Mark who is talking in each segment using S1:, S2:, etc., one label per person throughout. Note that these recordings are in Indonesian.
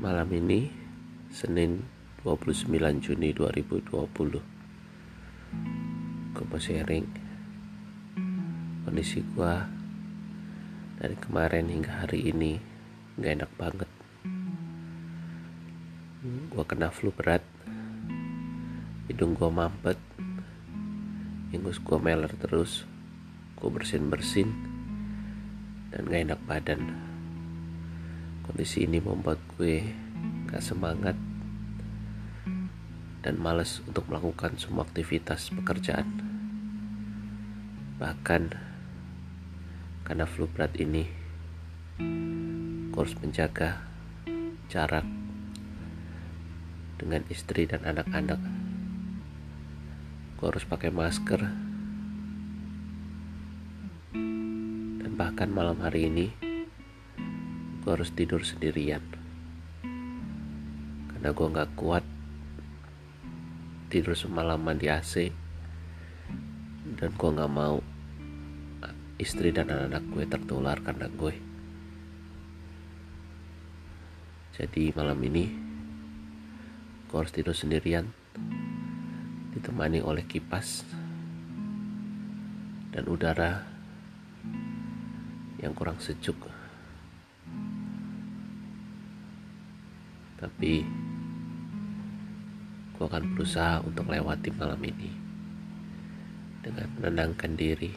S1: Malam ini Senin 29 Juni 2020 Gue mau sharing Kondisi gue Dari kemarin hingga hari ini Gak enak banget. Gue kena flu berat Hidung gue mampet Ingus gue meler terus Gue bersin-bersin Dan gak enak badan Kondisi ini membuat gue gak semangat dan males untuk melakukan semua aktivitas pekerjaan. Bahkan karena flu berat ini, gue harus menjaga jarak dengan istri dan anak-anak. Gue harus pakai masker. Dan bahkan malam hari ini, gue harus tidur sendirian. Karena gue nggak kuat tidur semalaman di AC dan gue nggak mau istri dan anak-anak gue tertular karena gue. Jadi malam ini gue harus tidur sendirian ditemani oleh kipas dan udara yang kurang sejuk tapi gue akan berusaha untuk melewati malam ini dengan menenangkan diri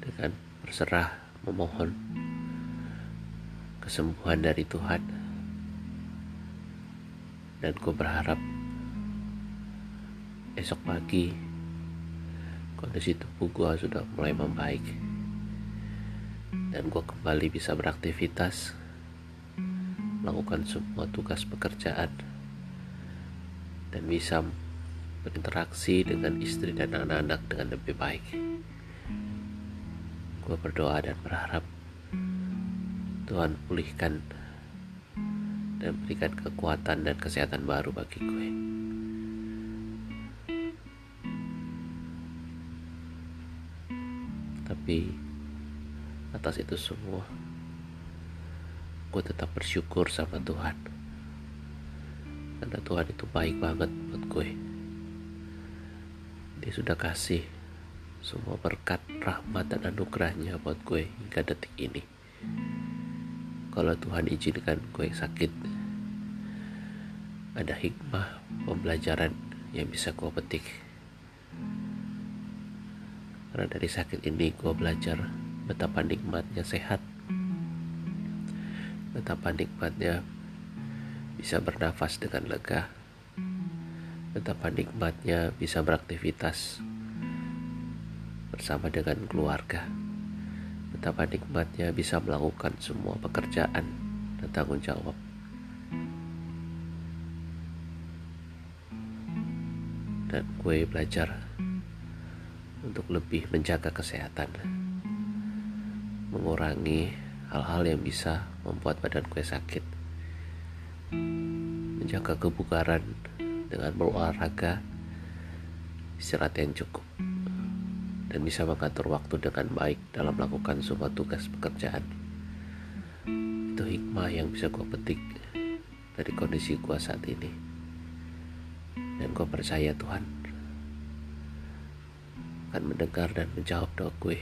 S1: dengan berserah memohon kesembuhan dari Tuhan. Dan gue berharap esok pagi kondisi tubuh gue sudah mulai membaik dan gue kembali bisa beraktivitas melakukan semua tugas pekerjaan dan bisa berinteraksi dengan istri dan anak-anak dengan lebih baik. Gue berdoa dan berharap Tuhan pulihkan dan berikan kekuatan dan kesehatan baru bagi gue. Tapi atas itu semua, gue tetap bersyukur sama Tuhan. Karena Tuhan itu baik banget buat gue. Dia sudah kasih semua berkat rahmat dan anugerahnya buat gue hingga detik ini. Kalau Tuhan izinkan gue sakit ada hikmah pembelajaran yang bisa gue petik. Karena dari sakit ini gue belajar betapa nikmatnya sehat Betapa nikmatnya bisa bernafas dengan lega. Betapa nikmatnya bisa beraktivitas bersama dengan keluarga. Betapa nikmatnya bisa melakukan semua pekerjaan dan tanggung jawab. Dan gue belajar untuk lebih menjaga kesehatan, mengurangi hal-hal yang bisa membuat badan gue sakit. Menjaga kebugaran dengan berolahraga, istirahat yang cukup, dan bisa mengatur waktu dengan baik dalam melakukan semua tugas pekerjaan. Itu hikmah yang bisa gue petik dari kondisi gue saat ini. Dan gue percaya Tuhan akan mendengar dan menjawab doa gue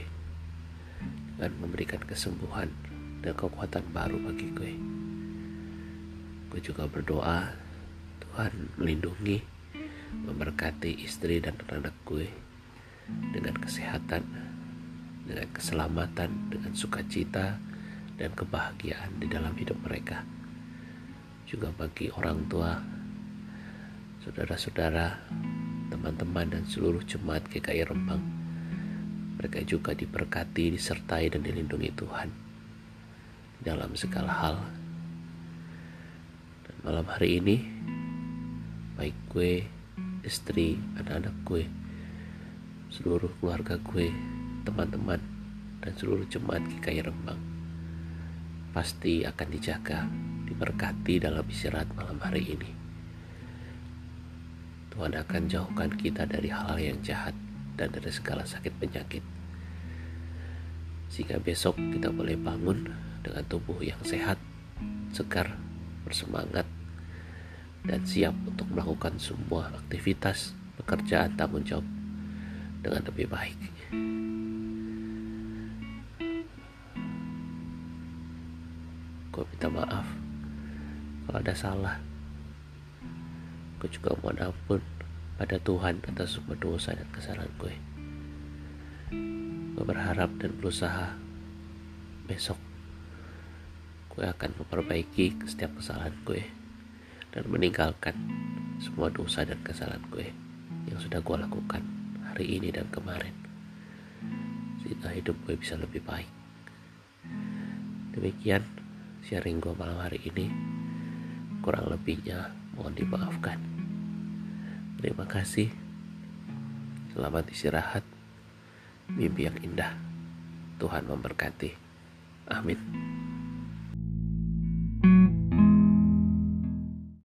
S1: dengan memberikan kesembuhan dan kekuatan baru bagi gue. Gue juga berdoa Tuhan melindungi, memberkati istri dan anak gue dengan kesehatan, dengan keselamatan, dengan sukacita dan kebahagiaan di dalam hidup mereka. Juga bagi orang tua, saudara-saudara, teman-teman dan seluruh jemaat GKI Rembang. Mereka juga diberkati, disertai dan dilindungi Tuhan dalam segala hal. Dan malam hari ini, baik gue, istri, anak-anak gue, seluruh keluarga gue, teman-teman, dan seluruh jemaat GKI Rembang pasti akan dijaga, diberkati dalam istirahat malam hari ini. Tuhan akan jauhkan kita dari hal-hal yang jahat dan dari segala sakit penyakit. Sehingga besok kita boleh bangun dengan tubuh yang sehat segar, bersemangat, dan siap untuk melakukan semua aktivitas, pekerjaan, tanggung jawab dengan lebih baik. Gue minta maaf kalau ada salah. Gue juga mohon ampun pada Tuhan atas semua dosa dan kesalahan gue. Gue berharap dan berusaha besok gue akan memperbaiki setiap kesalahan gue dan meninggalkan semua dosa dan kesalahan gue yang sudah gue lakukan hari ini dan kemarin. Sehingga hidup gue bisa lebih baik. Demikian sharing gue malam hari ini. Kurang lebihnya mohon dimaafkan. Terima kasih. Selamat istirahat. Mimpi yang indah. Tuhan memberkati. Amin